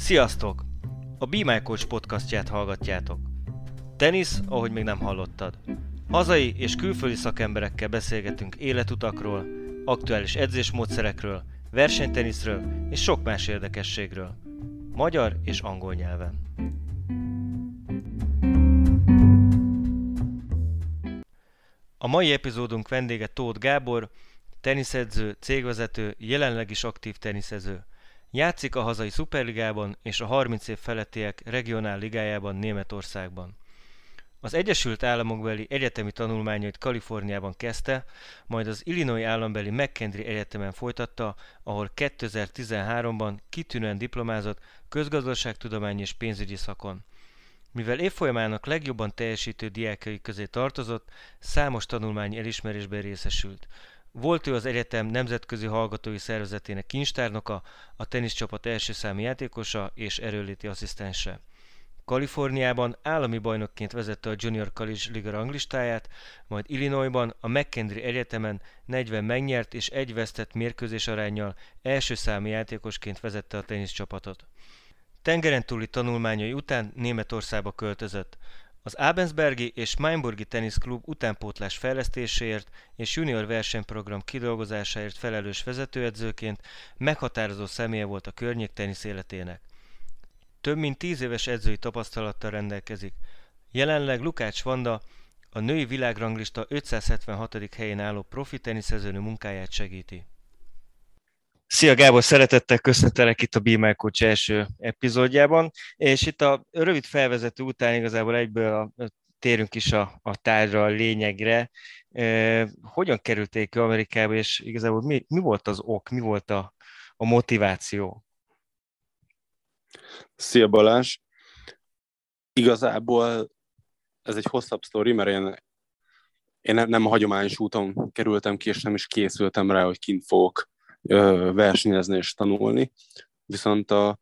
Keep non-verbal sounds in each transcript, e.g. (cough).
Sziasztok! A Be My Coach podcastját hallgatjátok. Tenisz, ahogy még nem hallottad. Hazai és külföldi szakemberekkel beszélgetünk életutakról, aktuális edzésmódszerekről, versenyteniszről és sok más érdekességről. Magyar és angol nyelven. A mai epizódunk vendége Tóth Gábor, teniszedző, cégvezető, jelenleg is aktív teniszező. Játszik a hazai szuperligában és a 30 év felettiek regionál ligájában Németországban. Az Egyesült Államokbeli egyetemi tanulmányait Kaliforniában kezdte, majd az Illinois állambeli McKendree Egyetemen folytatta, ahol 2013-ban kitűnően diplomázott közgazdaságtudomány és pénzügyi szakon. Mivel évfolyamának legjobban teljesítő diákai közé tartozott, számos tanulmányi elismerésben részesült. Volt ő az egyetem nemzetközi hallgatói szervezetének kincstárnoka, a teniszcsapat első számú játékosa és erőléti asszisztense. Kaliforniában állami bajnokként vezette a Junior College Liga ranglistáját, majd Illinoisban a McKendree Egyetemen 40 megnyert és egy vesztett mérkőzés arányjal első számú játékosként vezette a teniszcsapatot. Tengeren túli tanulmányai után Németországba költözött. Az Abensbergi és Mainburgi teniszklub utánpótlás fejlesztéséért és junior versenyprogram kidolgozásáért felelős vezetőedzőként meghatározó személye volt a környék tenisz életének. Több mint tíz éves edzői tapasztalattal rendelkezik. Jelenleg Lukács Vanda a női világranglista 576. helyén álló profi teniszezőnő munkáját segíti. Szia Gábor, szeretettel köszöntelek itt a Be My Coach első epizódjában, és itt a rövid felvezető után igazából egyből a, térünk is a, a tárgyra, a lényegre. E, hogyan kerülték Amerikába, és igazából mi, mi volt az ok, mi volt a, a motiváció? Szia Balázs! Igazából ez egy hosszabb sztori, mert én, én nem a hagyományos úton kerültem ki, és nem is készültem rá, hogy kint fogok versenyezni és tanulni, viszont a,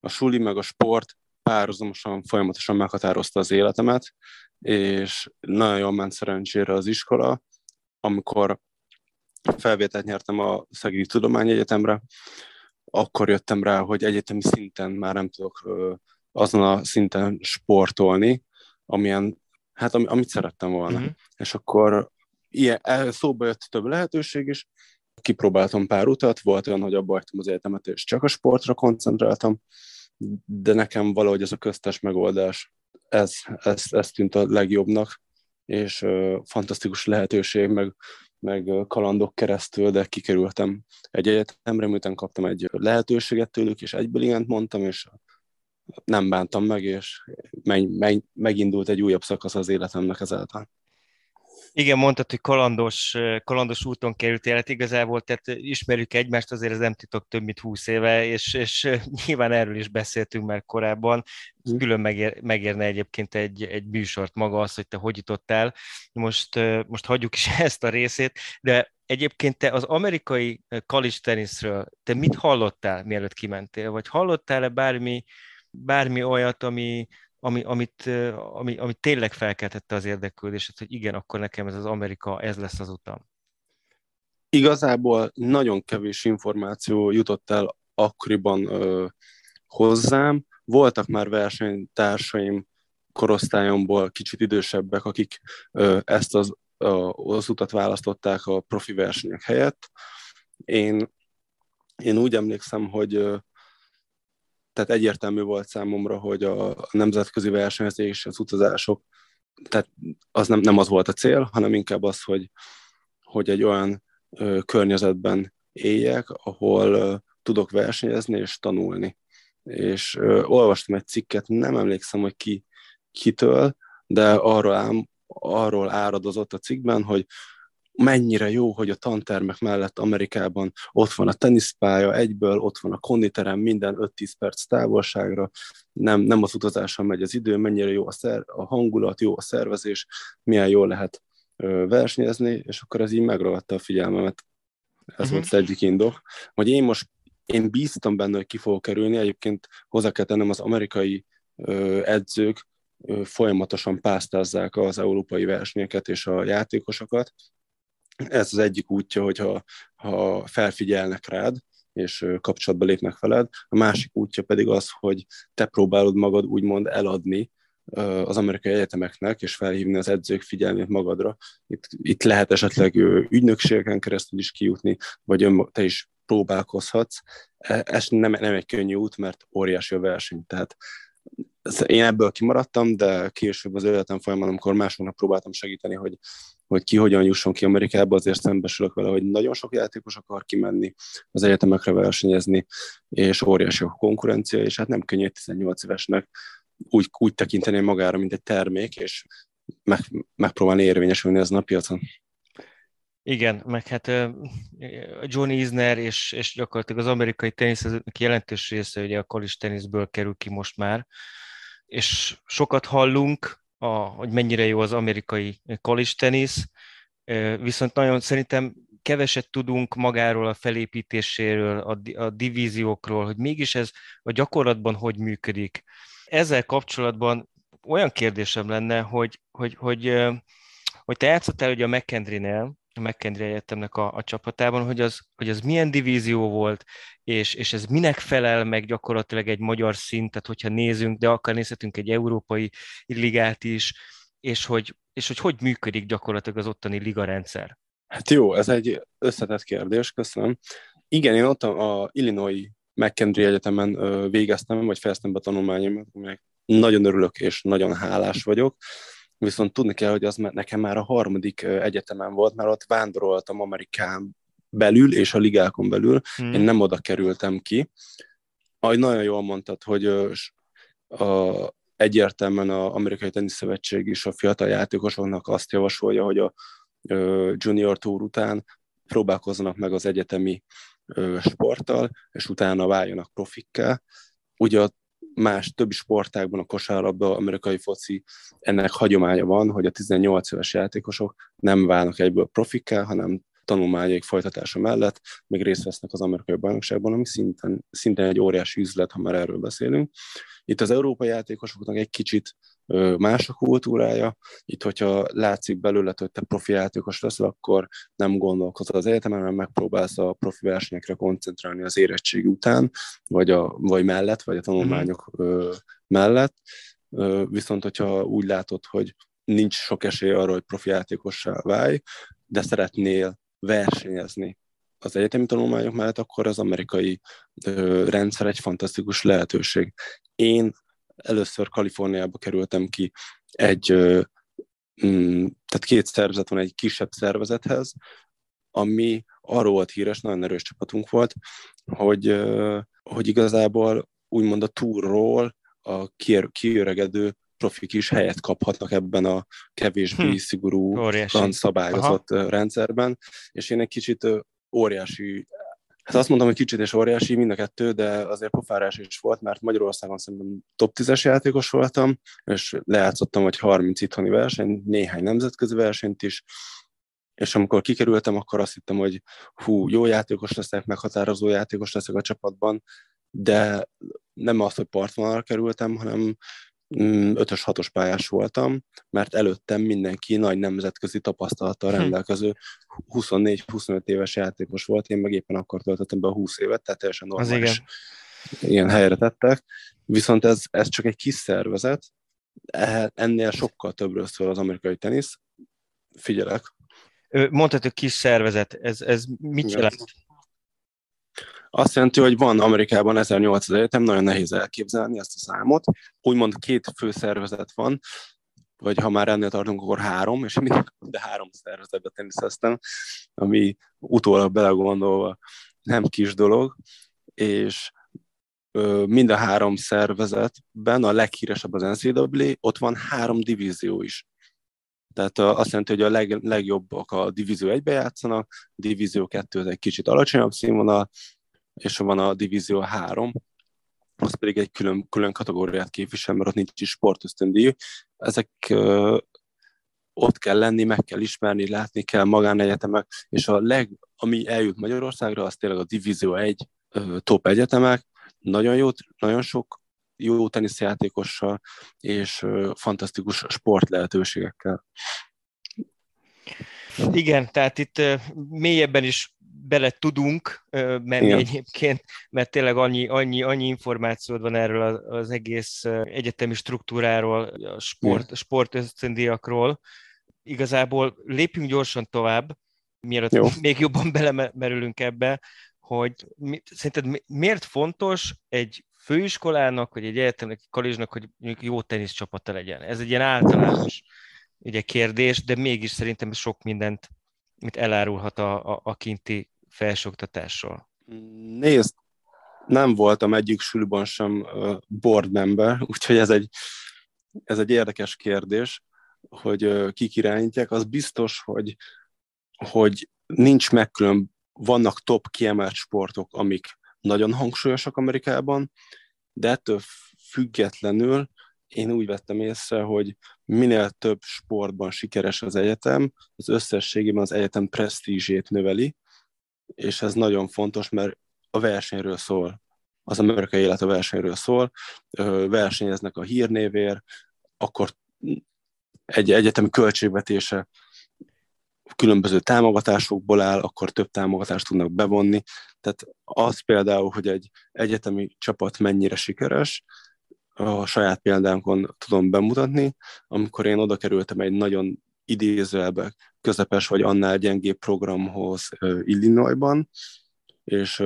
a suli meg a sport párhuzamosan, folyamatosan meghatározta az életemet, és nagyon jól ment szerencsére az iskola, amikor felvételt nyertem a Szegedi Tudományegyetemre, akkor jöttem rá, hogy egyetemi szinten már nem tudok azon a szinten sportolni, amilyen, hát amit szerettem volna. Mm-hmm. És akkor ilyen, szóba jött több lehetőség is, kipróbáltam pár utat, volt olyan, hogy abba hagytam az egyetemet, és csak a sportra koncentráltam, de nekem valahogy ez a köztes megoldás, ez, ez, ez tűnt a legjobbnak, és uh, fantasztikus lehetőség, meg, meg kalandok keresztül, de kikerültem egy egyetemre, miután kaptam egy lehetőséget tőlük, és egyből igent mondtam, és nem bántam meg, és meg, meg, megindult egy újabb szakasz az életemnek ezáltal. Igen, mondtad, hogy kalandos, kalandos úton került élet igazából, tehát ismerjük egymást, azért ez nem titok több mint húsz éve, és, és nyilván erről is beszéltünk már korábban, mm. külön megér, megérne egyébként egy, egy műsort maga az, hogy te hogy jutottál. Most, most hagyjuk is (laughs) ezt a részét, de egyébként te az amerikai college teniszről, te mit hallottál, mielőtt kimentél, vagy hallottál-e bármi, bármi olyat, ami, ami, amit, ami, ami tényleg felkeltette az érdeklődést, hogy igen, akkor nekem ez az Amerika, ez lesz az utam? Igazából nagyon kevés információ jutott el akkoriban ö, hozzám. Voltak már versenytársaim korosztályomból kicsit idősebbek, akik ö, ezt az, ö, az utat választották a profi versenyek helyett. Én, én úgy emlékszem, hogy ö, tehát egyértelmű volt számomra, hogy a nemzetközi versenyzés, az utazások, tehát az nem, nem az volt a cél, hanem inkább az, hogy, hogy egy olyan ö, környezetben éljek, ahol ö, tudok versenyezni és tanulni. És ö, olvastam egy cikket, nem emlékszem, hogy ki, kitől, de arról, ám, arról áradozott a cikkben, hogy mennyire jó, hogy a tantermek mellett Amerikában ott van a teniszpálya, egyből ott van a konditerem minden 5-10 perc távolságra, nem, nem az utazáson megy az idő, mennyire jó a, szer, a hangulat, jó a szervezés, milyen jól lehet ö, versenyezni, és akkor ez így megragadta a figyelmemet. Ez uh-huh. volt az egyik indok. Hogy én most én bíztam benne, hogy ki fogok kerülni, egyébként hozzá kell tennem az amerikai ö, edzők, folyamatosan pásztázzák az európai versenyeket és a játékosokat, ez az egyik útja, hogyha ha felfigyelnek rád, és kapcsolatba lépnek veled. A másik útja pedig az, hogy te próbálod magad úgymond eladni az amerikai egyetemeknek, és felhívni az edzők figyelmét magadra. Itt, itt lehet esetleg ügynökségeken keresztül is kijutni, vagy ön, te is próbálkozhatsz. E, ez nem, nem egy könnyű út, mert óriási a verseny. Tehát én ebből kimaradtam, de később az életem folyamán, amikor másoknak próbáltam segíteni, hogy, hogy ki hogyan jusson ki Amerikába, azért szembesülök vele, hogy nagyon sok játékos akar kimenni az egyetemekre versenyezni, és óriási a konkurencia, és hát nem könnyű 18 évesnek úgy, úgy tekinteni magára, mint egy termék, és meg, megpróbálni érvényesülni az a piacon. Igen, meg hát John Isner és, és gyakorlatilag az amerikai teniszezők jelentős része ugye a college teniszből kerül ki most már, és sokat hallunk, a, hogy mennyire jó az amerikai college tenisz, viszont nagyon szerintem keveset tudunk magáról a felépítéséről, a, a divíziókról, hogy mégis ez a gyakorlatban hogy működik. Ezzel kapcsolatban olyan kérdésem lenne, hogy, hogy, hogy, hogy te játszottál ugye a McKendry-nél, a McKendry Egyetemnek a, a csapatában, hogy az, hogy az milyen divízió volt, és, és ez minek felel meg gyakorlatilag egy magyar szintet, hogyha nézünk, de akár nézhetünk egy európai ligát is, és hogy, és hogy hogy működik gyakorlatilag az ottani ligarendszer? Hát jó, ez egy összetett kérdés, köszönöm. Igen, én ott a Illinois McKendry Egyetemen végeztem, vagy fejeztem be tanulmányomat, aminek nagyon örülök és nagyon hálás vagyok viszont tudni kell, hogy az nekem már a harmadik egyetemen volt, mert ott vándoroltam Amerikán belül és a ligákon belül, hmm. én nem oda kerültem ki. Ahogy nagyon jól mondtad, hogy a, egyértelműen az Amerikai Teniszszövetség is a fiatal játékosoknak azt javasolja, hogy a junior tour után próbálkozzanak meg az egyetemi sporttal, és utána váljanak profikká. Ugye a más többi sportágban, a kosárlabda, amerikai foci, ennek hagyománya van, hogy a 18 éves játékosok nem válnak egyből profikkel, hanem tanulmányaik folytatása mellett még részt vesznek az amerikai bajnokságban, ami szinten, szinten egy óriási üzlet, ha már erről beszélünk. Itt az európai játékosoknak egy kicsit más a kultúrája. Itt, hogyha látszik belőle, hogy te profi játékos leszel, akkor nem gondolkozol az egyetemen, hanem megpróbálsz a profi versenyekre koncentrálni az érettségi után, vagy, a, vagy mellett, vagy a tanulmányok mm-hmm. mellett. Viszont, hogyha úgy látod, hogy nincs sok esély arra, hogy profi játékossá válj, de szeretnél versenyezni az egyetemi tanulmányok mellett, akkor az amerikai rendszer egy fantasztikus lehetőség. Én először Kaliforniába kerültem ki egy, mm, tehát két szervezet van egy kisebb szervezethez, ami arról volt híres, nagyon erős csapatunk volt, hogy, hogy igazából úgymond a túrról a kiöregedő profik is helyet kaphatnak ebben a kevésbé hm. szigorú, szabályozott Aha. rendszerben, és én egy kicsit óriási, hát azt mondom, hogy kicsit és óriási, mind a kettő, de azért pofárás is volt, mert Magyarországon szerintem top 10-es játékos voltam, és lejátszottam, hogy 30 itthoni verseny, néhány nemzetközi versenyt is, és amikor kikerültem, akkor azt hittem, hogy hú, jó játékos leszek, meghatározó játékos leszek a csapatban, de nem az, hogy partvonalra kerültem, hanem ötös hatos pályás voltam, mert előttem mindenki nagy nemzetközi tapasztalattal hm. rendelkező 24-25 éves játékos volt, én meg éppen akkor töltöttem be a 20 évet, tehát teljesen normális. Igen. Ilyen helyre tettek. Viszont ez, ez csak egy kis szervezet, e, ennél sokkal többről szól az amerikai tenisz. Figyelek. Mondhatod kis szervezet, ez, ez mit jelent? Azt jelenti, hogy van Amerikában 1800 egyetem, nagyon nehéz elképzelni ezt a számot. Úgymond két főszervezet van, vagy ha már ennél tartunk, akkor három, és mind, de három szervezetbe teniszeztem, ami utólag belegondolva nem kis dolog, és mind a három szervezetben, a leghíresebb az NCAA, ott van három divízió is. Tehát azt jelenti, hogy a leg, legjobbak a divízió 1-be játszanak, a divízió 2 az egy kicsit alacsonyabb színvonal, és van a Divízió 3, az pedig egy külön, külön kategóriát képvisel, mert ott nincs is sportösztöndíj. Ezek ö, ott kell lenni, meg kell ismerni, látni kell magánegyetemek, és a leg, ami eljut Magyarországra, az tényleg a Divízió 1 ö, top egyetemek, nagyon jó, nagyon sok jó teniszjátékossal, és ö, fantasztikus sport lehetőségekkel. Igen, tehát itt mélyebben is bele tudunk menni Igen. egyébként, mert tényleg annyi, annyi, annyi információd van erről az, egész egyetemi struktúráról, a sport, sport ösztöndíjakról. Igazából lépjünk gyorsan tovább, mielőtt Jó. (laughs) még jobban belemerülünk ebbe, hogy mi, szerinted miért fontos egy főiskolának, vagy egy egyetemnek, egy kollézsnak, hogy jó teniszcsapata legyen? Ez egy ilyen általános ugye, kérdés, de mégis szerintem sok mindent mit elárulhat a, a, a kinti felsőoktatásról. Nézd, nem voltam egyik sülban sem board member, (laughs) úgyhogy ez egy, ez egy érdekes kérdés, hogy kik irányítják. Az biztos, hogy, hogy nincs megkülön, vannak top kiemelt sportok, amik nagyon hangsúlyosak Amerikában, de ettől függetlenül én úgy vettem észre, hogy minél több sportban sikeres az egyetem, az összességében az egyetem presztízsét növeli, és ez nagyon fontos, mert a versenyről szól. Az amerikai élet a versenyről szól, versenyeznek a hírnévér, akkor egy egyetemi költségvetése különböző támogatásokból áll, akkor több támogatást tudnak bevonni. Tehát az például, hogy egy egyetemi csapat mennyire sikeres, a saját példánkon tudom bemutatni, amikor én oda kerültem egy nagyon idézőjelbe közepes vagy annál gyengébb programhoz Illinoisban, és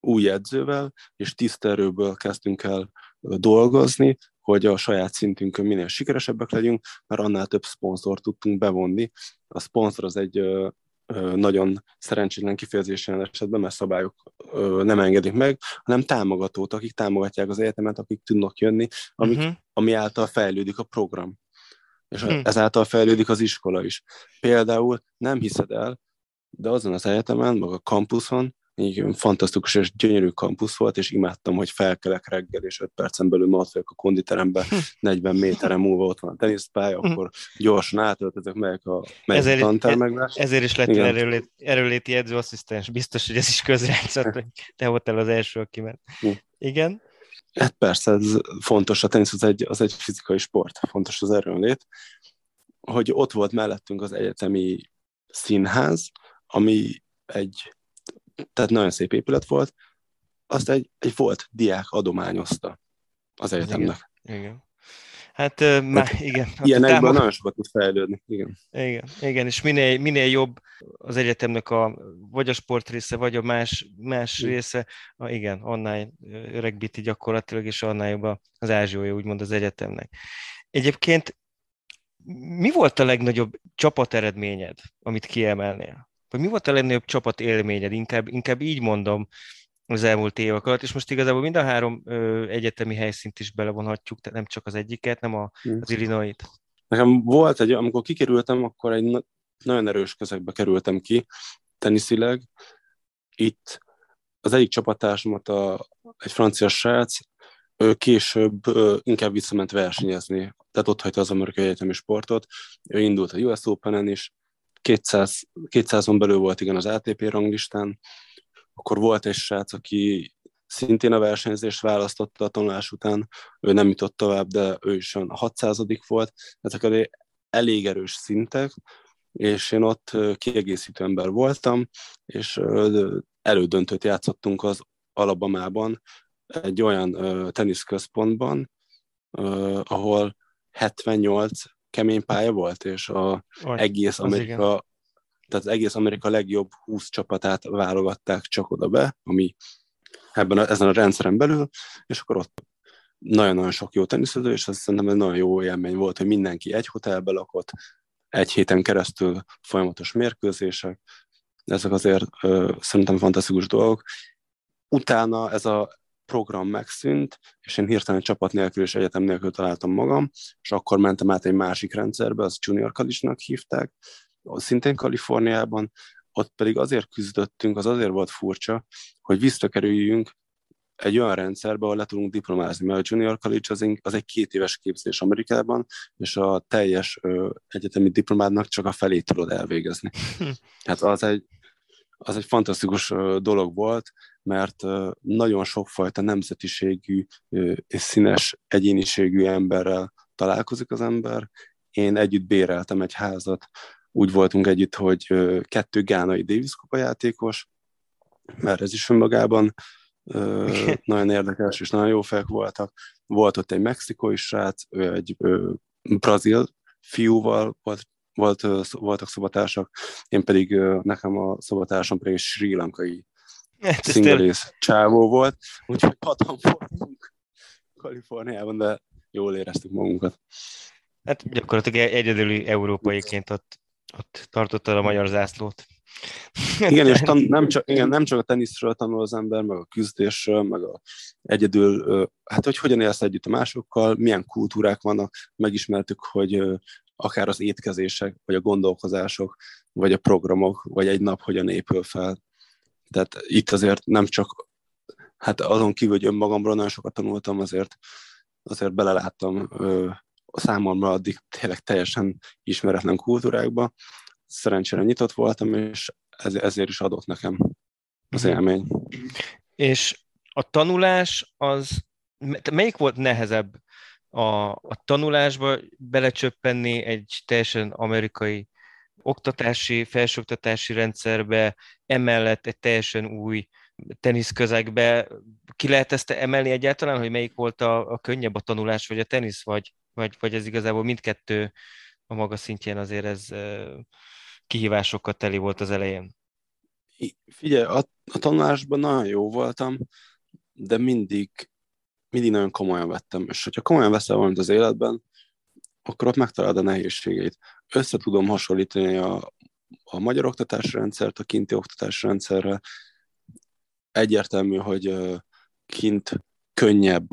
új edzővel, és tiszterőből kezdtünk el dolgozni, hogy a saját szintünkön minél sikeresebbek legyünk, mert annál több szponzort tudtunk bevonni. A szponzor az egy nagyon szerencsétlen kifejezés jelen esetben, mert szabályok nem engedik meg, hanem támogatót, akik támogatják az egyetemet, akik tudnak jönni, amik, uh-huh. ami által fejlődik a program. És uh-huh. ezáltal fejlődik az iskola is. Például nem hiszed el, de azon az egyetemen, meg a kampuszon így fantasztikus és gyönyörű kampusz volt, és imádtam, hogy felkelek reggel, és 5 percen belül ma vagyok a konditeremben, 40 méteren múlva ott van a teniszpálya, hm. akkor gyorsan átöltözök, megyek a, megyek ezért, a tantármeglás. Ezért is lett erőlét, erőléti edzőasszisztens. Biztos, hogy ez is közrejátszott, (laughs) hogy te voltál az első, aki ment. Hm. Igen? Hát persze, ez fontos, a tenisz az egy, az egy fizikai sport, fontos az erőnlét, hogy ott volt mellettünk az egyetemi színház, ami egy tehát nagyon szép épület volt, azt egy, egy volt diák adományozta az egyetemnek. Igen. igen. Hát, már, igen. Ilyenekben támog... nagyon sokat tud fejlődni. Igen. Igen, igen és minél, minél jobb az egyetemnek a, vagy a sport része, vagy a más, más igen. része, a, igen, annál öregbíti gyakorlatilag, és annál jobb az ázsiója, úgymond az egyetemnek. Egyébként mi volt a legnagyobb csapateredményed, amit kiemelnél? Vagy mi volt a legnagyobb csapat élményed? Inkább, inkább így mondom az elmúlt évek alatt, és most igazából mind a három ö, egyetemi helyszínt is belevonhatjuk, tehát nem csak az egyiket, nem a, az Illinois-t. Nekem volt egy, amikor kikerültem, akkor egy na- nagyon erős közegbe kerültem ki, teniszileg. Itt az egyik csapattársamat, a, egy francia srác, ő később ő inkább visszament versenyezni, tehát ott hagyta az amerikai egyetemi sportot. Ő indult a US Open-en is, 200, 200-on belül volt igen az ATP ranglistán, akkor volt egy srác, aki szintén a versenyzést választotta a tanulás után, ő nem jutott tovább, de ő is a 600 volt, ezek elég erős szintek, és én ott kiegészítő ember voltam, és elődöntőt játszottunk az Alabamában, egy olyan teniszközpontban, ahol 78 kemény pálya volt, és a Oly, egész Amerika, tehát egész Amerika legjobb 20 csapatát válogatták csak oda be, ami ebben a, ezen a rendszeren belül, és akkor ott nagyon-nagyon sok jó teniszező, és azt szerintem egy nagyon jó élmény volt, hogy mindenki egy hotelbe lakott, egy héten keresztül folyamatos mérkőzések, ezek azért ö, szerintem fantasztikus dolgok. Utána ez a program megszűnt, és én hirtelen csapat nélkül és egyetem nélkül találtam magam, és akkor mentem át egy másik rendszerbe, az junior college hívták, szintén Kaliforniában, ott pedig azért küzdöttünk, az azért volt furcsa, hogy visszakerüljünk egy olyan rendszerbe, ahol le tudunk diplomázni, mert a junior college az, az egy két éves képzés Amerikában, és a teljes ö, egyetemi diplomádnak csak a felét tudod elvégezni. (laughs) Hát az egy, az egy fantasztikus dolog volt, mert nagyon sokfajta nemzetiségű és színes egyéniségű emberrel találkozik az ember. Én együtt béreltem egy házat, úgy voltunk együtt, hogy kettő gánai Davis Kupa játékos, mert ez is önmagában nagyon érdekes, és nagyon jó fejek voltak. Volt ott egy mexikói srác, egy brazil fiúval volt, volt, voltak szobatársak, én pedig nekem a szobatársam pedig sri lankai (laughs) hát, szingerész csávó volt, úgyhogy hatan voltunk Kaliforniában, de jól éreztük magunkat. Hát gyakorlatilag egyedüli európaiként ott, ott tartottad a magyar zászlót. (laughs) Igen, és tan- nem, csak, igen, nem csak a teniszről tanul az ember, meg a küzdésről, meg a egyedül, hát hogy hogyan élsz együtt a másokkal, milyen kultúrák vannak, megismertük, hogy akár az étkezések, vagy a gondolkozások, vagy a programok, vagy egy nap hogyan épül fel. Tehát itt azért nem csak, hát azon kívül, hogy önmagamról nagyon sokat tanultam, azért, azért beleláttam számomra addig tényleg teljesen ismeretlen kultúrákba. Szerencsére nyitott voltam, és ez, ezért is adott nekem az mhm. élmény. És a tanulás az, melyik volt nehezebb a, a tanulásba belecsöppenni egy teljesen amerikai oktatási, felsőoktatási rendszerbe, emellett egy teljesen új teniszközegbe. Ki lehet ezt emelni egyáltalán, hogy melyik volt a, a könnyebb a tanulás, vagy a tenisz, vagy, vagy, vagy ez igazából mindkettő a maga szintjén azért ez kihívásokkal teli volt az elején? Figyelj, a, a tanulásban nagyon jó voltam, de mindig mindig nagyon komolyan vettem, és hogyha komolyan veszel valamit az életben, akkor ott megtalálod a nehézségeit. Össze tudom hasonlítani a, a magyar oktatási rendszert a kinti oktatási rendszerrel. Egyértelmű, hogy kint könnyebb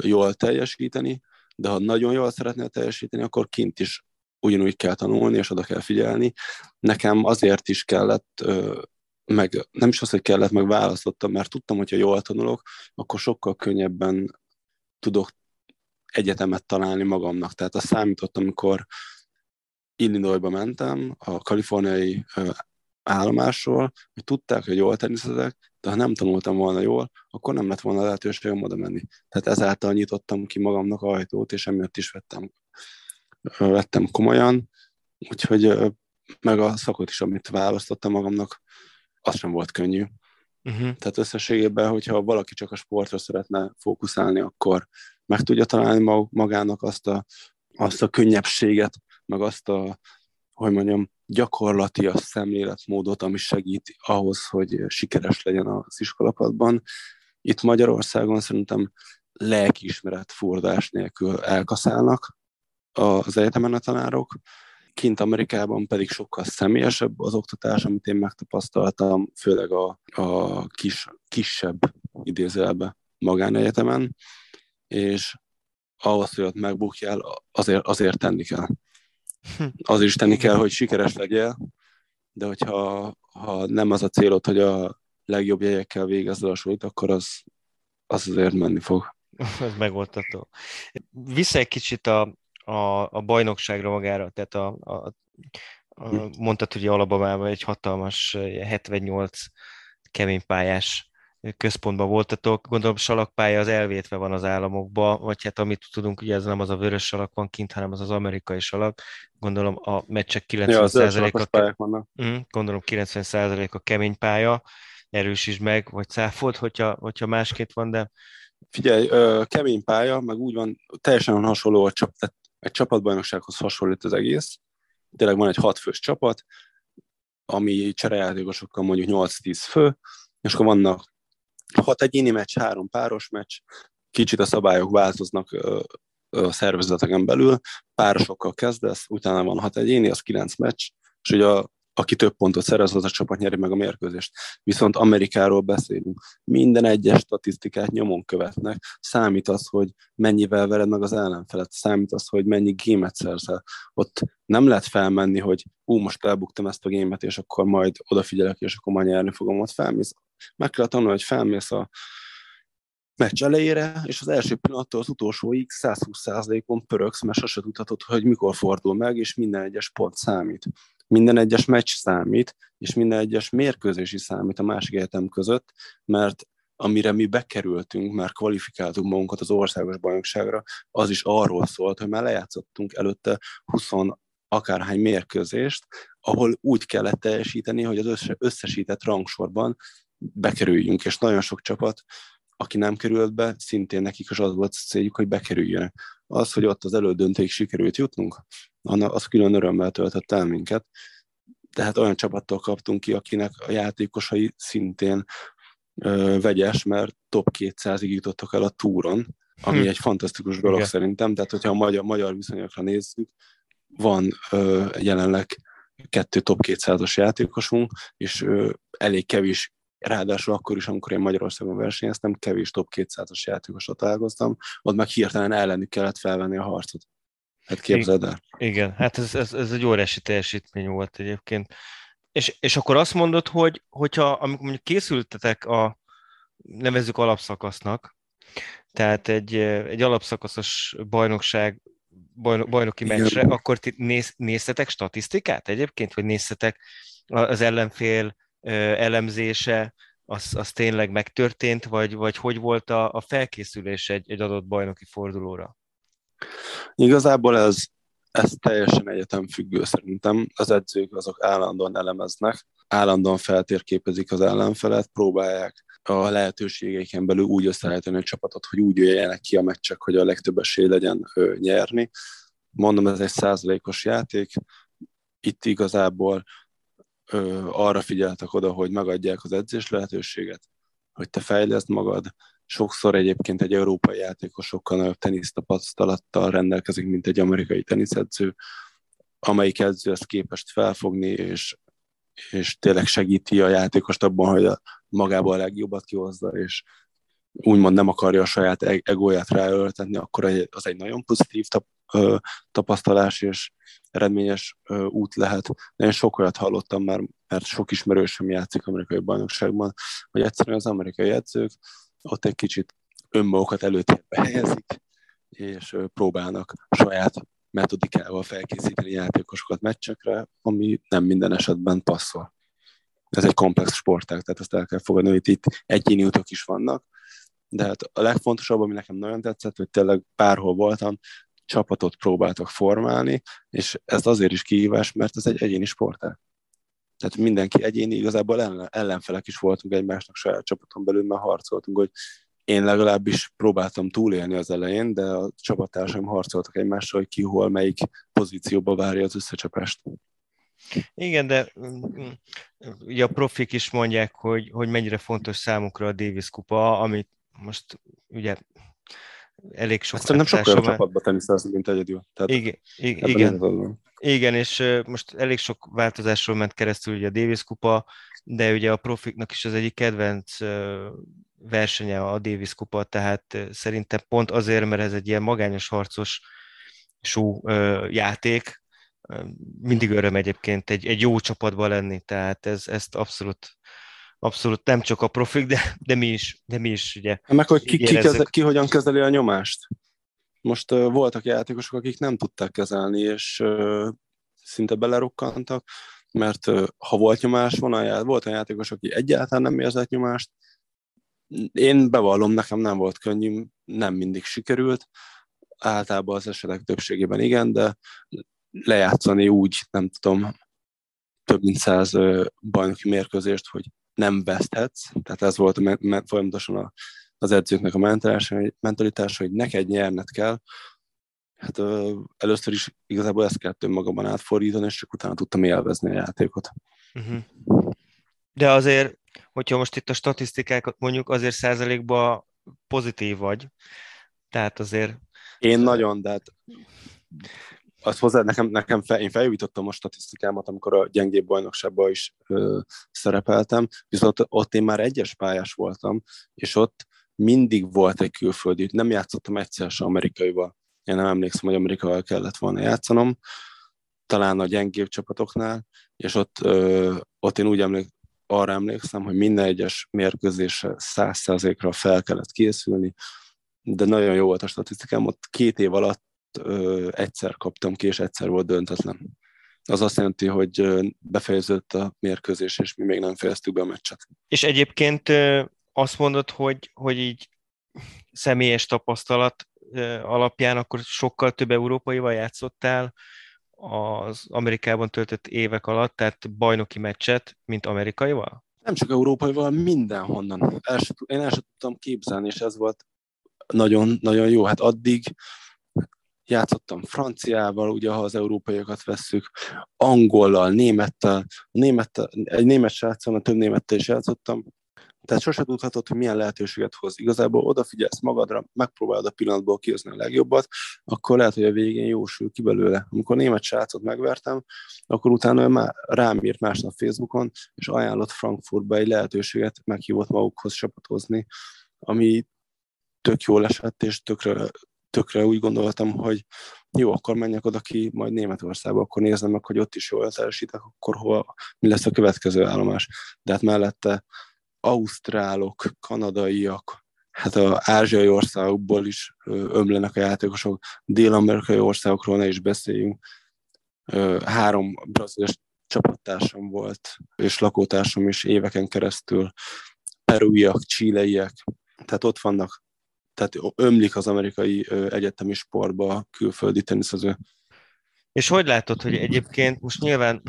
jól teljesíteni, de ha nagyon jól szeretnél teljesíteni, akkor kint is ugyanúgy kell tanulni, és oda kell figyelni. Nekem azért is kellett meg nem is az, hogy kellett, meg választottam, mert tudtam, hogy ha jól tanulok, akkor sokkal könnyebben tudok egyetemet találni magamnak. Tehát azt számított, amikor Illinoisba mentem, a kaliforniai állomásról, hogy tudták, hogy jól teniszezek, de ha nem tanultam volna jól, akkor nem lett volna lehetőségem oda menni. Tehát ezáltal nyitottam ki magamnak ajtót, és emiatt is vettem, vettem komolyan, úgyhogy meg a szakot is, amit választottam magamnak, az sem volt könnyű. Uh-huh. Tehát összességében, hogyha valaki csak a sportra szeretne fókuszálni, akkor meg tudja találni magának azt a, azt a könnyebbséget, meg azt a, hogy mondjam, gyakorlati a szemléletmódot, ami segít ahhoz, hogy sikeres legyen az iskolapadban. Itt Magyarországon szerintem lelkiismeret fordás nélkül elkaszálnak az egyetemen a tanárok, Kint Amerikában pedig sokkal személyesebb az oktatás, amit én megtapasztaltam, főleg a, a kis, kisebb idézőjelbe magánegyetemen, és ahhoz, hogy ott megbukjál, azért, azért tenni kell. Az is tenni kell, hogy sikeres legyél, de hogyha ha nem az a célod, hogy a legjobb jegyekkel végezd a súlyt, akkor az, az azért menni fog. (laughs) Ez megoldható. Vissza egy kicsit a, a, a bajnokságra magára, tehát a, a, a mondtad, hogy Alabamában egy hatalmas 78 keménypályás központban voltatok. Gondolom salakpálya az elvétve van az államokba, vagy hát amit tudunk, ugye ez nem az a vörös salak van kint, hanem az az amerikai salak. Gondolom a meccsek 90%-a ja, uh, gondolom 90%-a kemény pálya, erősítsd meg, vagy száfolt, hogyha, hogyha másként van, de Figyelj, kemény pálya, meg úgy van, teljesen hasonló a csap, tehát egy csapatbajnoksághoz hasonlít az egész. Tényleg van egy hatfős csapat, ami cserejátékosokkal mondjuk 8-10 fő, és akkor vannak hat egyéni meccs, három páros meccs, kicsit a szabályok változnak a szervezeteken belül, párosokkal kezdesz, utána van hat egyéni, az kilenc meccs, és ugye a aki több pontot szerez, az a csapat nyeri meg a mérkőzést. Viszont Amerikáról beszélünk. Minden egyes statisztikát nyomon követnek. Számít az, hogy mennyivel vered meg az ellenfelet. Számít az, hogy mennyi gémet szerzel. Ott nem lehet felmenni, hogy ú, most elbuktam ezt a gémet, és akkor majd odafigyelek, és akkor majd nyerni fogom. Ott felmész. Meg kell tanulni, hogy felmész a meccs elejére, és az első pillanattól az utolsóig 120%-on pöröksz, mert sose tudhatod, hogy mikor fordul meg, és minden egyes pont számít minden egyes meccs számít, és minden egyes mérkőzési számít a másik egyetem között, mert amire mi bekerültünk, már kvalifikáltunk magunkat az országos bajnokságra, az is arról szólt, hogy már lejátszottunk előtte 20 akárhány mérkőzést, ahol úgy kellett teljesíteni, hogy az összesített rangsorban bekerüljünk, és nagyon sok csapat, aki nem került be, szintén nekik is az volt céljuk, hogy bekerüljenek. Az, hogy ott az elődöntőig sikerült jutnunk, az külön örömmel töltött el minket, tehát olyan csapattól kaptunk ki, akinek a játékosai szintén ö, vegyes, mert top 200-ig jutottak el a túron, ami hm. egy fantasztikus dolog Igen. szerintem, tehát hogyha a magyar, magyar viszonyokra nézzük, van ö, jelenleg kettő top 200-as játékosunk, és ö, elég kevés, ráadásul akkor is, amikor én Magyarországon versenyeztem, kevés top 200-as játékosot találkoztam, ott meg hirtelen ellenük kellett felvenni a harcot. Hát képzeld el. Igen, hát ez, ez, ez egy óriási teljesítmény volt egyébként. És, és akkor azt mondod, hogy hogyha amikor mondjuk készültetek a nevezzük alapszakasznak, tehát egy, egy alapszakaszos bajnokság, bajnok, bajnoki Igen. meccsre, akkor ti néz, néztetek statisztikát egyébként, vagy néztetek az ellenfél elemzése, az, az tényleg megtörtént, vagy, vagy hogy volt a, a felkészülés egy, egy adott bajnoki fordulóra? Igazából ez, ez teljesen egyetem függő szerintem. Az edzők azok állandóan elemeznek, állandóan feltérképezik az ellenfelet, próbálják a lehetőségeiken belül úgy összeállítani a csapatot, hogy úgy jöjjenek ki a meccsek, hogy a legtöbb esély legyen ö, nyerni. Mondom, ez egy százalékos játék. Itt igazából ö, arra figyeltek oda, hogy megadják az edzés lehetőséget, hogy te fejleszd magad, sokszor egyébként egy európai játékos sokkal nagyobb tenisztapasztalattal rendelkezik, mint egy amerikai teniszedző, amelyik edző ezt képest felfogni, és, és tényleg segíti a játékost abban, hogy a, magából a legjobbat kihozza, és úgymond nem akarja a saját e-, egóját ráöltetni, akkor az egy nagyon pozitív tapasztalás és eredményes út lehet. De én sok olyat hallottam már, mert sok ismerősöm játszik amerikai bajnokságban, hogy egyszerűen az amerikai edzők ott egy kicsit önmagukat előtérbe helyezik, és próbálnak saját metodikával felkészíteni játékosokat meccsekre, ami nem minden esetben passzol. Ez egy komplex sportág, tehát ezt el kell fogadni, hogy itt egyéni utak is vannak, de hát a legfontosabb, ami nekem nagyon tetszett, hogy tényleg bárhol voltam, csapatot próbáltak formálni, és ez azért is kihívás, mert ez egy egyéni sportág. Tehát mindenki egyéni, igazából ellen, ellenfelek is voltunk egymásnak saját csapaton belül, mert harcoltunk, hogy én legalábbis próbáltam túlélni az elején, de a csapattársaim harcoltak egymással, hogy ki hol, melyik pozícióba várja az összecsapást. Igen, de mm, ugye a profik is mondják, hogy, hogy mennyire fontos számukra a Davis kupa, amit most ugye elég sok... Ezt nem sokkal a csapatba teniszezni, mint egyedül. Tehát igen, igen, igen, és most elég sok változásról ment keresztül ugye a Davis kupa, de ugye a profiknak is az egyik kedvenc versenye a Davis kupa, tehát szerintem pont azért, mert ez egy ilyen magányos harcos sú játék, mindig öröm egyébként egy, egy jó csapatban lenni, tehát ez, ezt abszolút abszolút nem csak a profik, de, de mi is, de mi is ugye. Meg hogy ki, ki, keze, ki hogyan kezeli a nyomást. Most uh, voltak játékosok, akik nem tudták kezelni, és uh, szinte belerukkantak, mert uh, ha volt nyomás, van a, volt olyan játékos, aki egyáltalán nem érzett nyomást. Én bevallom, nekem nem volt könnyű, nem mindig sikerült, általában az esetek többségében igen, de lejátszani úgy, nem tudom, több mint száz bajnoki mérkőzést, hogy nem veszthetsz, tehát ez volt a me- me- folyamatosan a, az edzőknek a mentalitása, hogy neked nyerned kell. Hát ö, először is igazából ezt kellett önmagamban átfordítani, és csak utána tudtam élvezni a játékot. Uh-huh. De azért, hogyha most itt a statisztikákat mondjuk, azért százalékban pozitív vagy. Tehát azért... Én nagyon, de hát azt hozzá, nekem, nekem fel, én feljavítottam a statisztikámat, amikor a gyengébb bajnokságban is ö, szerepeltem, viszont ott én már egyes pályás voltam, és ott mindig volt egy külföldi, nem játszottam egyszer sem amerikaival. Én nem emlékszem, hogy amerikaival kellett volna játszanom, talán a gyengébb csapatoknál, és ott, ö, ott én úgy emlék, arra emlékszem, hogy minden egyes mérkőzésre száz százalékra fel kellett készülni, de nagyon jó volt a statisztikám, ott két év alatt ö, egyszer kaptam ki, és egyszer volt döntetlen. Az azt jelenti, hogy befejeződött a mérkőzés, és mi még nem fejeztük be a meccset. És egyébként azt mondod, hogy, hogy így személyes tapasztalat alapján akkor sokkal több európaival játszottál az Amerikában töltött évek alatt, tehát bajnoki meccset, mint amerikaival? Nem csak európaival, mindenhonnan. El én el sem tudtam képzelni, és ez volt nagyon, nagyon jó. Hát addig játszottam franciával, ugye ha az európaiakat vesszük, angollal, némettel, némettel egy német sráccal, több némettel is játszottam, tehát sose tudhatod, hogy milyen lehetőséget hoz. Igazából odafigyelsz magadra, megpróbálod a pillanatból kihozni a legjobbat, akkor lehet, hogy a végén jósül ki belőle. Amikor német srácot megvertem, akkor utána ő már rám írt másnap Facebookon, és ajánlott Frankfurtba egy lehetőséget, meghívott magukhoz csapatozni, ami tök jól esett, és tökre, tökre úgy gondoltam, hogy jó, akkor menjek oda ki, majd Németországba, akkor nézem meg, hogy ott is jól teljesítek, akkor hova, mi lesz a következő állomás. De hát mellette ausztrálok, kanadaiak, hát az ázsiai országokból is ömlenek a játékosok, dél-amerikai országokról ne is beszéljünk. Három brazilias csapattársam volt, és lakótársam is éveken keresztül, peruiak, csileiek, tehát ott vannak, tehát ömlik az amerikai egyetemi sportba külföldi teniszező. És hogy látod, hogy egyébként most nyilván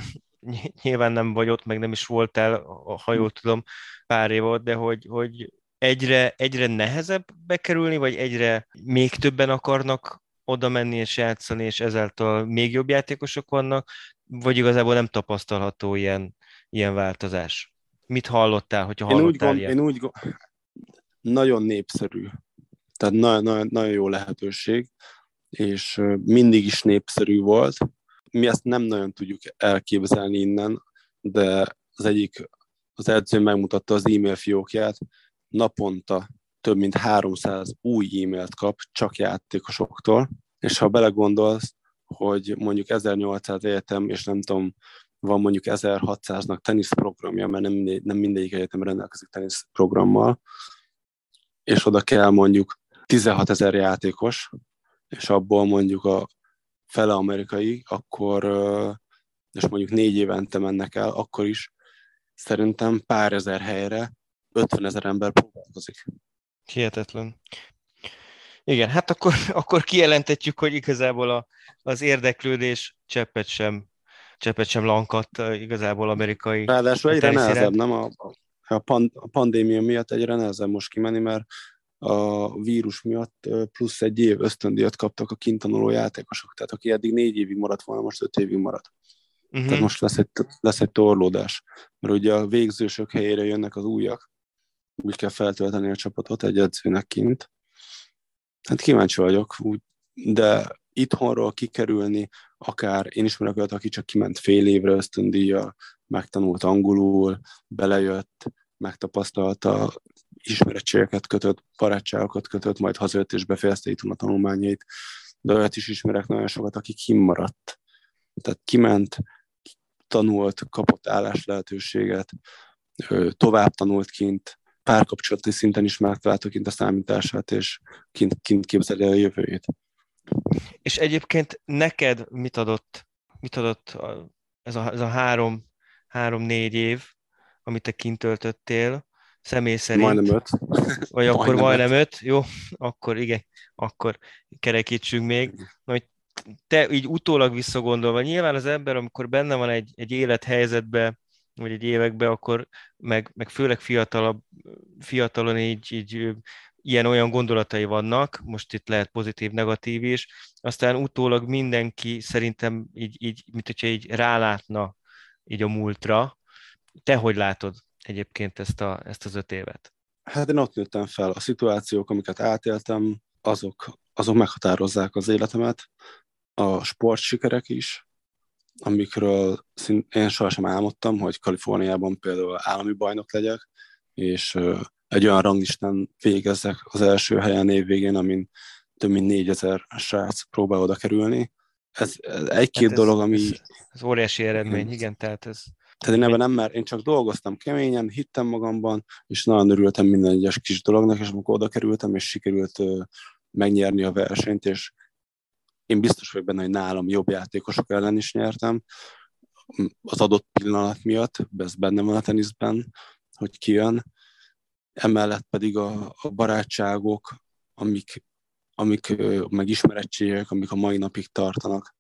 nyilván nem vagy ott, meg nem is voltál, ha jól tudom, pár év volt, de hogy, hogy egyre, egyre nehezebb bekerülni, vagy egyre még többen akarnak oda menni és játszani, és ezáltal még jobb játékosok vannak, vagy igazából nem tapasztalható ilyen, ilyen változás? Mit hallottál, hogyha hallottál én úgy gond, ilyen? Én úgy gond, nagyon népszerű. Tehát nagyon, nagyon, nagyon jó lehetőség, és mindig is népszerű volt. Mi ezt nem nagyon tudjuk elképzelni innen, de az egyik, az edző megmutatta az e-mail fiókját, naponta több mint 300 új e-mailt kap csak játékosoktól, és ha belegondolsz, hogy mondjuk 1800 egyetem, és nem tudom, van mondjuk 1600-nak teniszprogramja, mert nem, nem mindegyik egyetem rendelkezik teniszprogrammal, és oda kell mondjuk 16 ezer játékos, és abból mondjuk a fele amerikai, akkor, és mondjuk négy évente mennek el, akkor is szerintem pár ezer helyre 50 ezer ember próbálkozik. Hihetetlen. Igen, hát akkor, (laughs) akkor kijelentetjük, hogy igazából a, az érdeklődés cseppet sem, cseppet sem lankadt igazából amerikai. Ráadásul egyre nehezebb, nem? A, a, pand, a pandémia miatt egyre nehezebb most kimenni, mert a vírus miatt plusz egy év ösztöndíjat kaptak a kintanuló játékosok. Tehát aki eddig négy évig maradt volna, most öt évig maradt. Uh-huh. Tehát most lesz egy, lesz egy torlódás. Mert ugye a végzősök helyére jönnek az újak. Úgy kell feltölteni a csapatot egy edzőnek kint. Hát kíváncsi vagyok, úgy, de itthonról kikerülni, akár én ismerek olyat, aki csak kiment fél évre ösztöndíjjal, megtanult angolul, belejött, megtapasztalta ismerettségeket kötött, barátságokat kötött, majd hazajött és befejezte itt a tanulmányait. De olyat is ismerek nagyon sokat, aki kimaradt. Tehát kiment, tanult, kapott állás lehetőséget, tovább tanult kint, párkapcsolati szinten is megtalálta kint a számítását, és kint, kint képzeli a jövőjét. És egyébként neked mit adott, mit adott ez a, ez a három, három-négy év, amit te kint töltöttél, személy szerint. Majdnem öt. (laughs) Vagy akkor majdnem, öt. öt. Jó, akkor igen, akkor kerekítsünk még. Hogy te így utólag visszagondolva, nyilván az ember, amikor benne van egy, egy élethelyzetben, vagy egy években, akkor meg, meg főleg fiatalabb, fiatalon így, így ilyen-olyan gondolatai vannak, most itt lehet pozitív, negatív is, aztán utólag mindenki szerintem így, így mint hogyha így rálátna így a múltra. Te hogy látod? Egyébként ezt, a, ezt az öt évet? Hát én ott nőttem fel. A szituációk, amiket átéltem, azok, azok meghatározzák az életemet. A sportsikerek is, amikről szint, én sohasem álmodtam, hogy Kaliforniában például állami bajnok legyek, és egy olyan ranglistán végezzek az első helyen évvégén, amin több mint négyezer srác próbál oda kerülni. Ez, ez egy-két hát ez, dolog, ami... Ez, ez óriási eredmény, igen, tehát ez... Tehát én ebben nem, mert én csak dolgoztam keményen, hittem magamban, és nagyon örültem minden egyes kis dolognak, és amikor oda kerültem, és sikerült megnyerni a versenyt, és én biztos vagyok benne, hogy nálam jobb játékosok ellen is nyertem, az adott pillanat miatt, ez benne van a teniszben, hogy kijön. Emellett pedig a, a barátságok, amik, amik meg amik a mai napig tartanak,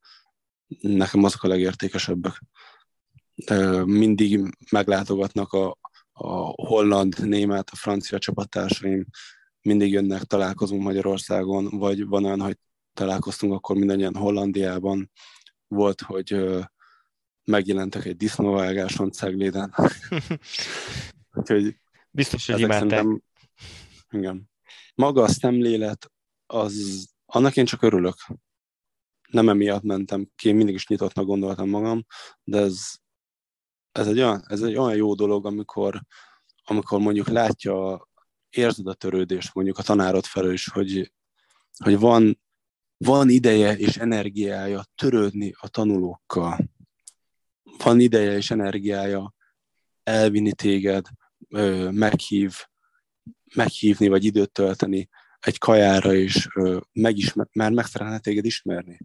nekem azok a legértékesebbek mindig meglátogatnak a, a holland, német, a francia csapattársaim mindig jönnek, találkozunk Magyarországon, vagy van olyan, hogy találkoztunk akkor mindannyian Hollandiában. Volt, hogy megjelentek egy disznóvágáson Cegléden. (laughs) Úgyhogy Biztos, hogy imádták. Igen. Maga a szemlélet, az, annak én csak örülök. Nem emiatt mentem ki, mindig is nyitottnak gondoltam magam, de ez, ez, egy, olyan, ez egy olyan jó dolog, amikor, amikor mondjuk látja, érzed a törődést mondjuk a tanárod felől is, hogy, hogy van, van ideje és energiája törődni a tanulókkal. Van ideje és energiája elvinni téged, meghív, meghívni, vagy időt tölteni egy kajára, és megismer, már meg szeretne téged ismerni,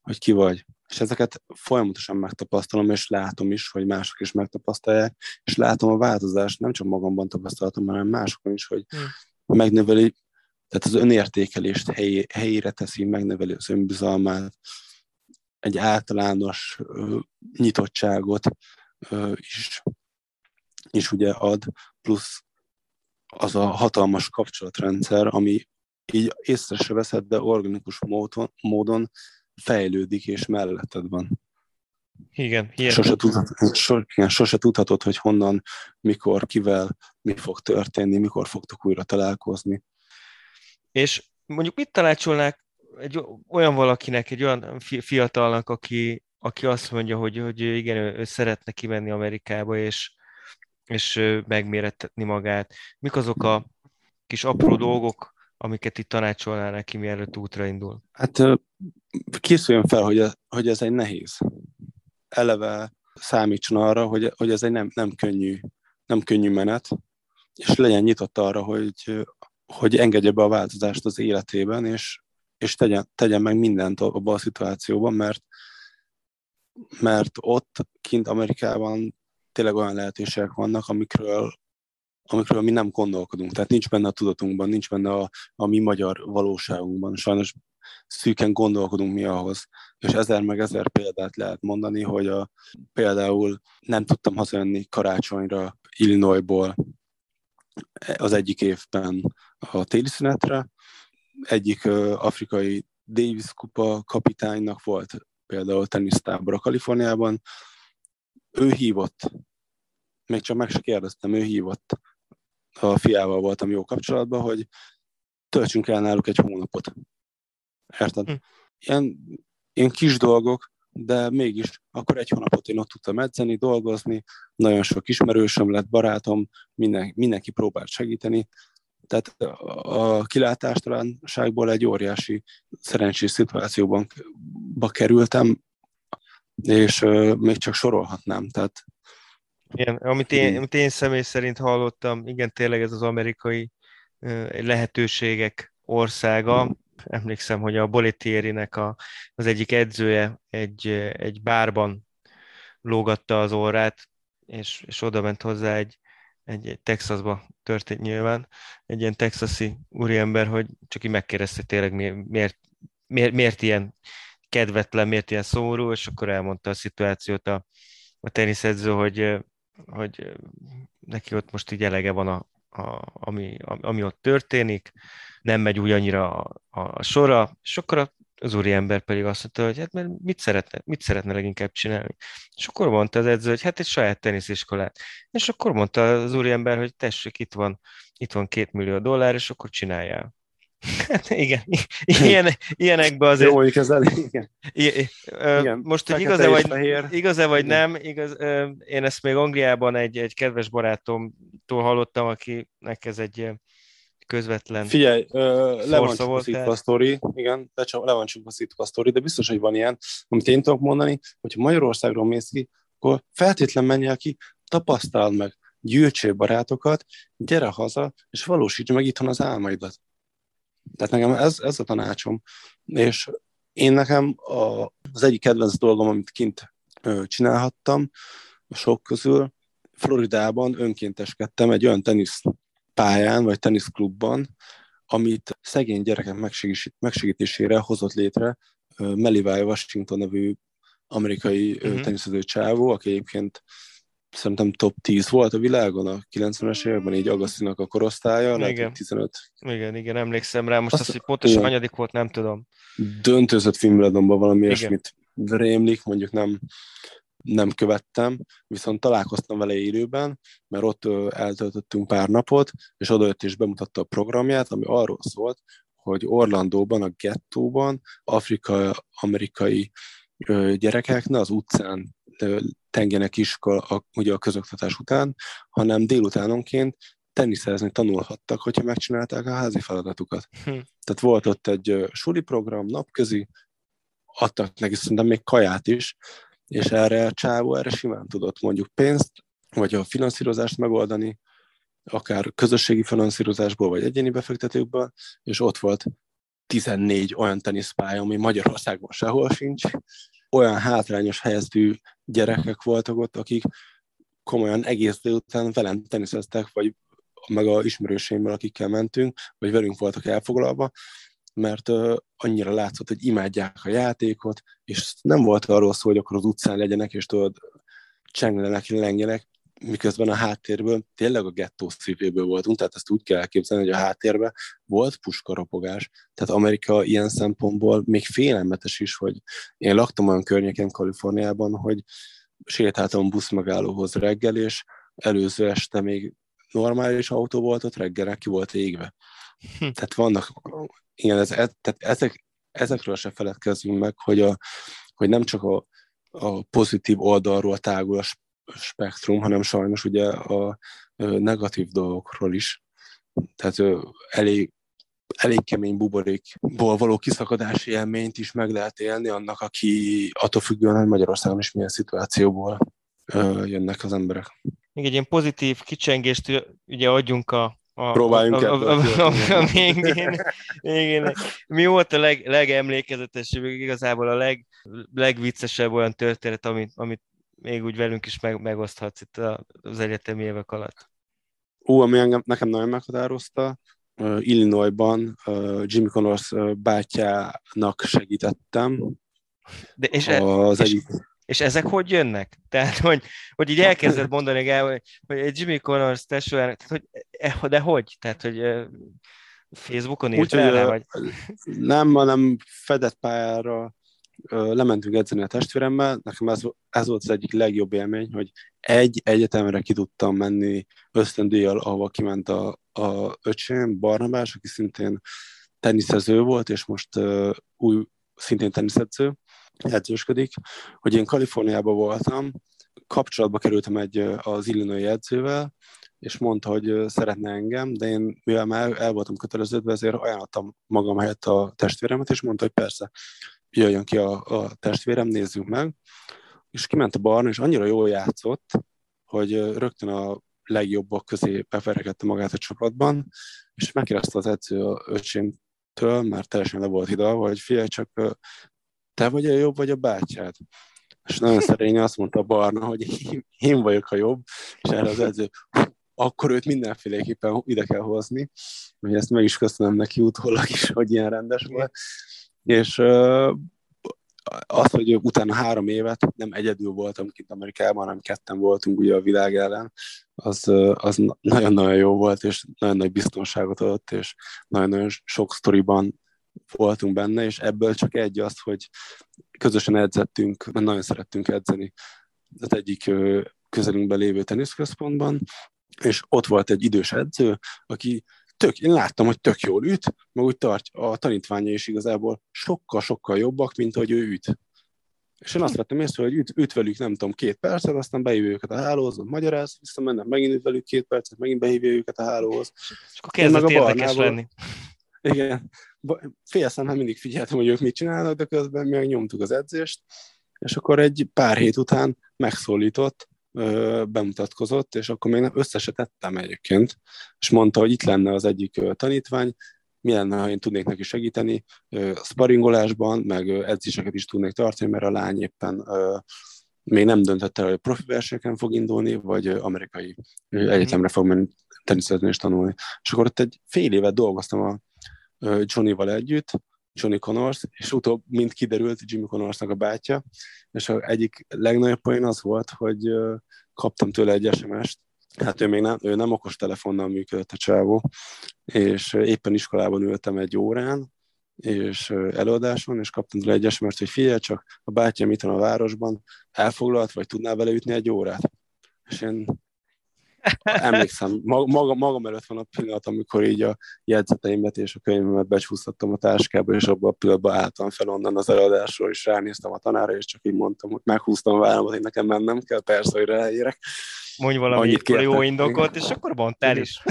hogy ki vagy. És ezeket folyamatosan megtapasztalom, és látom is, hogy mások is megtapasztalják, és látom a változást, nem csak magamban tapasztaltam, hanem másokon is, hogy hmm. megnöveli, tehát az önértékelést helyé, helyére teszi, megnöveli az önbizalmát, egy általános uh, nyitottságot uh, is, is ugye ad, plusz az a hatalmas kapcsolatrendszer, ami így észre se veszed, de organikus módon, módon fejlődik és melletted van. Igen, Sose, tudhatod, so, igen, sose tudhatod, hogy honnan, mikor, kivel, mi fog történni, mikor fogtok újra találkozni. És mondjuk mit tanácsolnák egy olyan valakinek, egy olyan fiatalnak, aki, aki azt mondja, hogy, hogy igen, ő, ő szeretne kimenni Amerikába, és, és megmérettetni magát. Mik azok a kis apró dolgok, amiket itt tanácsolnál neki, mielőtt útra indul? Hát készüljön fel, hogy, hogy ez egy nehéz. Eleve számítson arra, hogy, hogy ez egy nem, nem, könnyű, nem könnyű menet, és legyen nyitott arra, hogy, hogy engedje be a változást az életében, és, és tegyen, tegyen meg mindent abban a szituációban, mert, mert ott kint Amerikában tényleg olyan lehetőségek vannak, amikről, amikről mi nem gondolkodunk. Tehát nincs benne a tudatunkban, nincs benne a, a mi magyar valóságunkban. Sajnos szűken gondolkodunk mi ahhoz. És ezer meg ezer példát lehet mondani, hogy a, például nem tudtam hazajönni karácsonyra Illinoisból az egyik évben a téli szünetre. Egyik afrikai Davis kupa kapitánynak volt például tenisztábor a Kaliforniában, ő hívott, még csak meg se kérdeztem, ő hívott, a fiával voltam jó kapcsolatban, hogy töltsünk el náluk egy hónapot. Érted? Hm. Ilyen, ilyen kis dolgok, de mégis akkor egy hónapot én ott tudtam edzeni, dolgozni, nagyon sok ismerősöm lett, barátom, minden, mindenki próbált segíteni, tehát a kilátástalanságból egy óriási szerencsés szituációban kerültem, és még csak sorolhatnám. Tehát, igen, amit én, amit én személy szerint hallottam, igen, tényleg ez az amerikai lehetőségek országa. Emlékszem, hogy a Boletierinek a, az egyik edzője egy, egy bárban lógatta az órát, és, és oda ment hozzá egy, egy, egy Texasba történt nyilván, egy ilyen texasi úriember, hogy csak így megkérdezte tényleg miért, miért, miért ilyen kedvetlen, miért ilyen szomorú, és akkor elmondta a szituációt a, a teniszedző, hogy, hogy neki ott most így elege van, a, a, ami, ami ott történik, nem megy úgy annyira a, a sora, és akkor az úriember pedig azt mondta, hogy hát mert mit szeretne, mit szeretne leginkább csinálni. És akkor mondta az edző, hogy hát egy saját tenisziskolát. És akkor mondta az úriember, hogy tessék, itt van, itt van két millió dollár, és akkor csináljál. (laughs) Igen, ilyen, ilyenekben azért... Jó, ez elég, igen. I, ö, igen. Most, hogy igaz-e vagy, igaz-e vagy nem, igaz, ö, én ezt még Angliában egy, egy kedves barátomtól hallottam, akinek ez egy közvetlen Figyelj, ö, le van csupaszítva a sztori, igen, le, le van csupaszítva a sztori, de biztos, hogy van ilyen, amit én tudok mondani, hogyha Magyarországról mész ki, akkor feltétlen menjél ki, tapasztald meg, gyűjtsél barátokat, gyere haza, és valósíts meg itthon az álmaidat. Tehát nekem ez, ez a tanácsom. És én nekem a, az egyik kedvenc dolgom, amit kint csinálhattam, a sok közül, Floridában önkénteskedtem egy olyan tenisz pályán, vagy teniszklubban, amit szegény gyerekek megsegítésére hozott létre Melivai Washington nevű amerikai uh-huh. teniszező csávó, aki egyébként szerintem top 10 volt a világon a 90-es években, így Agassinak a korosztálya, Igen. lehet, hogy 15. Igen, igen, emlékszem rá. Most Azt- azt, hogy pontosan igen. hanyadik volt, nem tudom. Döntőzött Wimbledonban valami Igen. ilyesmit rémlik, mondjuk nem, nem követtem, viszont találkoztam vele élőben, mert ott eltöltöttünk pár napot, és odajött és bemutatta a programját, ami arról szólt, hogy Orlandóban, a gettóban afrikai-amerikai ö, gyerekek ne az utcán tengjenek iskola, a, ugye a közoktatás után, hanem délutánonként teniszezni tanulhattak, hogyha megcsinálták a házi feladatukat. Hm. Tehát volt ott egy suli program, napközi, adtak neki szerintem még kaját is, és erre a csávó erre simán tudott mondjuk pénzt, vagy a finanszírozást megoldani, akár közösségi finanszírozásból, vagy egyéni befektetőkből, és ott volt 14 olyan teniszpálya, ami Magyarországon sehol sincs. Olyan hátrányos helyzetű gyerekek voltak ott, akik komolyan egész délután velem teniszeztek, vagy meg a ismerőseimmel, akikkel mentünk, vagy velünk voltak elfoglalva, mert annyira látszott, hogy imádják a játékot, és nem volt arról szó, hogy akkor az utcán legyenek, és tudod, csenglenek, lengjenek, miközben a háttérből tényleg a gettó szívéből voltunk, tehát ezt úgy kell elképzelni, hogy a háttérben volt puskaropogás. Tehát Amerika ilyen szempontból még félelmetes is, hogy én laktam olyan környéken Kaliforniában, hogy sétáltam buszmegállóhoz reggel, és előző este még normális autó volt, ott reggelre ki volt égve. Hm. Tehát vannak, igen, ez, ez, tehát ezek, ezekről se feledkezzünk meg, hogy, a, hogy nem csak a, a pozitív oldalról tágul a spektrum, hanem sajnos ugye a negatív dolgokról is. Tehát elég, elég kemény buborékból való kiszakadási élményt is meg lehet élni annak, aki attól függően, hogy Magyarországon is milyen szituációból jönnek az emberek. Még egy ilyen pozitív kicsengést ugye adjunk a, a, Próbáljunk a, a, a, a, a végén, végén. Mi volt a leg, legemlékezetesebb, igazából a leg, legviccesebb olyan történet, amit, amit még úgy velünk is meg, megoszthatsz itt az egyetemi évek alatt? Ú, ami engem, nekem nagyon meghatározta, uh, Illinoisban uh, Jimmy Connors bátyának segítettem. De, és, e- Az és- egyik, és ezek hogy jönnek? (laughs) Tehát, hogy, hogy így elkezded mondani, Gábor, hogy, hogy egy Jimmy Connors tesójának, tehát, hogy, e- de hogy? Tehát, hogy Facebookon írt rá, ö, vagy? nem, hanem fedett pályára lementünk edzeni a testvéremmel. Nekem ez, ez volt az egyik legjobb élmény, hogy egy egyetemre ki tudtam menni ösztöndíjjal, ahova kiment a, a öcsém, Barnabás, aki szintén teniszező volt, és most uh, új, szintén teniszedző, edzősködik, hogy én Kaliforniában voltam, kapcsolatba kerültem egy az Illinois edzővel, és mondta, hogy szeretne engem, de én, mivel már el voltam köteleződve, ezért ajánlottam magam helyett a testvéremet, és mondta, hogy persze, jöjjön ki a, a testvérem, nézzük meg. És kiment a barna, és annyira jól játszott, hogy rögtön a legjobbak közé beverekedte magát a csapatban, és megkérdezte az edző a öcsémtől, mert teljesen le volt hidalva, hogy figyelj, csak te vagy a jobb, vagy a bátyád? És nagyon (laughs) szerényen azt mondta a Barna, hogy én, én vagyok a jobb, és erre az edző, akkor őt mindenféleképpen ide kell hozni, hogy ezt meg is köszönöm neki utólag is, hogy ilyen rendes volt. És az, hogy utána három évet nem egyedül voltam kint Amerikában, hanem ketten voltunk ugye a világ ellen, az, az na- nagyon-nagyon jó volt, és nagyon nagy biztonságot adott, és nagyon-nagyon sok sztoriban voltunk benne, és ebből csak egy az, hogy közösen edzettünk, mert nagyon szerettünk edzeni az egyik közelünkben lévő teniszközpontban, és ott volt egy idős edző, aki tök, én láttam, hogy tök jól üt, meg úgy tartja, a tanítványa is igazából sokkal-sokkal jobbak, mint hogy ő üt. És én azt vettem észre, hogy üt, üt velük, nem tudom, két percet, aztán behívja őket a hálóhoz, magyaráz, visszamennek, megint üt velük két percet, megint behívja őket a hálóhoz. És akkor kezdett érdekes lenni. Igen, fél szemmel mindig figyeltem, hogy ők mit csinálnak, de közben mi nyomtuk az edzést, és akkor egy pár hét után megszólított, bemutatkozott, és akkor még nem össze tettem egyébként, és mondta, hogy itt lenne az egyik tanítvány, mi lenne, ha én tudnék neki segíteni ö, sparingolásban, meg edzéseket is tudnék tartani, mert a lány éppen még nem döntött el, hogy profi versenyeken fog indulni, vagy amerikai ö, egyetemre fog menni teniszezni és tanulni. És akkor ott egy fél évet dolgoztam a Johnny-val együtt, Johnny Connors, és utóbb, mint kiderült, Jimmy Connorsnak a bátyja, és az egyik legnagyobb poén az volt, hogy kaptam tőle egy SMS-t, hát ő még nem, ő nem okos telefonnal működött a csávó, és éppen iskolában ültem egy órán, és előadáson, és kaptam tőle egy sms hogy figyelj csak, a bátyám itt van a városban, elfoglalt, vagy tudnál vele ütni egy órát? És én emlékszem, maga, magam előtt van a pillanat, amikor így a jegyzeteimet és a könyvemet becsúsztattam a táskába, és abban a pillanatban álltam fel onnan az előadásról, és ránéztem a tanára, és csak így mondtam, hogy meghúztam a vállamat, hogy nekem mennem kell, persze, hogy ráérek. Mondj valami jó indokot, és akkor mondtál is.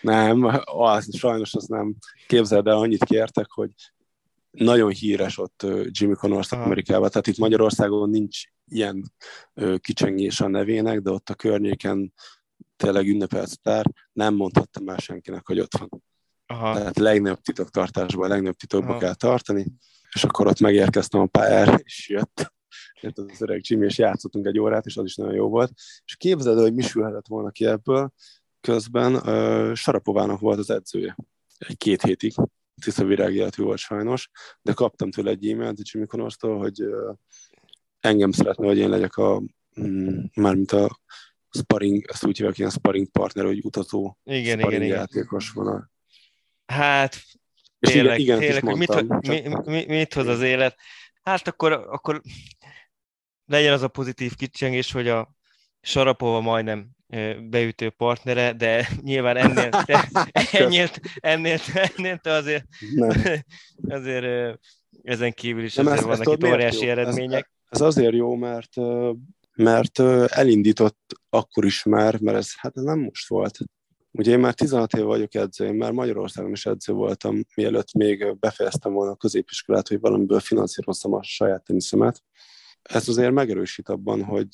Nem, az, sajnos az nem. Képzeld el, annyit kértek, hogy nagyon híres ott Jimmy Connors Amerikában, tehát itt Magyarországon nincs ilyen kicsengés a nevének, de ott a környéken tényleg ünnepelt sztár, nem mondhattam már senkinek, hogy ott van. Aha. Tehát legnagyobb titoktartásban, legnagyobb titokba kell tartani, és akkor ott megérkeztem a pályára, és jött, jött az öreg Jimmy, és játszottunk egy órát, és az is nagyon jó volt. És képzeld hogy mi sülhetett volna ki ebből, közben uh, Sarapovának volt az edzője egy-két hétig, tiszta virág életű volt sajnos, de kaptam tőle egy e-mailt Jimmy Connorstól, hogy engem szeretne, hogy én legyek a, mm, mármint a sparring, ezt úgy hívják, ilyen sparring partner, hogy utazó igen, sparring igen, játékos igen. van. A... Hát, és tényleg, igen, tényleg hogy mit, mi, mi, mit hoz az élet? Hát akkor, akkor legyen az a pozitív kicsengés, hogy a Sarapova majdnem beütő partnere, de (laughs) nyilván ennél, te, (laughs) ennél, ennél, ennél te azért, (laughs) azért ezen kívül is azért vannak itt óriási eredmények. Ez, ez azért jó, mert mert elindított akkor is már, mert ez hát ez nem most volt. Ugye én már 16 év vagyok edző, én már Magyarországon is edző voltam, mielőtt még befejeztem volna a középiskolát, hogy valamiből finanszíroztam a saját teniszemet. Ez azért megerősít abban, hogy,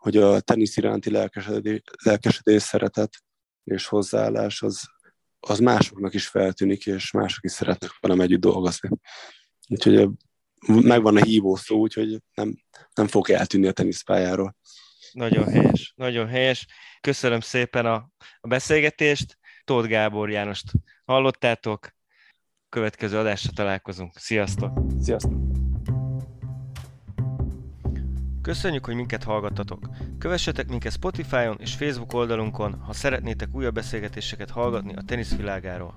hogy a tenisz iránti lelkesedés, lelkesedés szeretet és hozzáállás az, az másoknak is feltűnik, és mások is szeretnek velem együtt dolgozni. Úgyhogy megvan a hívó szó, úgyhogy nem, nem fog eltűnni a teniszpályáról. Nagyon helyes, nagyon helyes. Köszönöm szépen a, a beszélgetést. Tóth Gábor Jánost hallottátok. Következő adásra találkozunk. Sziasztok! Sziasztok! Köszönjük, hogy minket hallgattatok. Kövessetek minket Spotify-on és Facebook oldalunkon, ha szeretnétek újabb beszélgetéseket hallgatni a teniszvilágáról.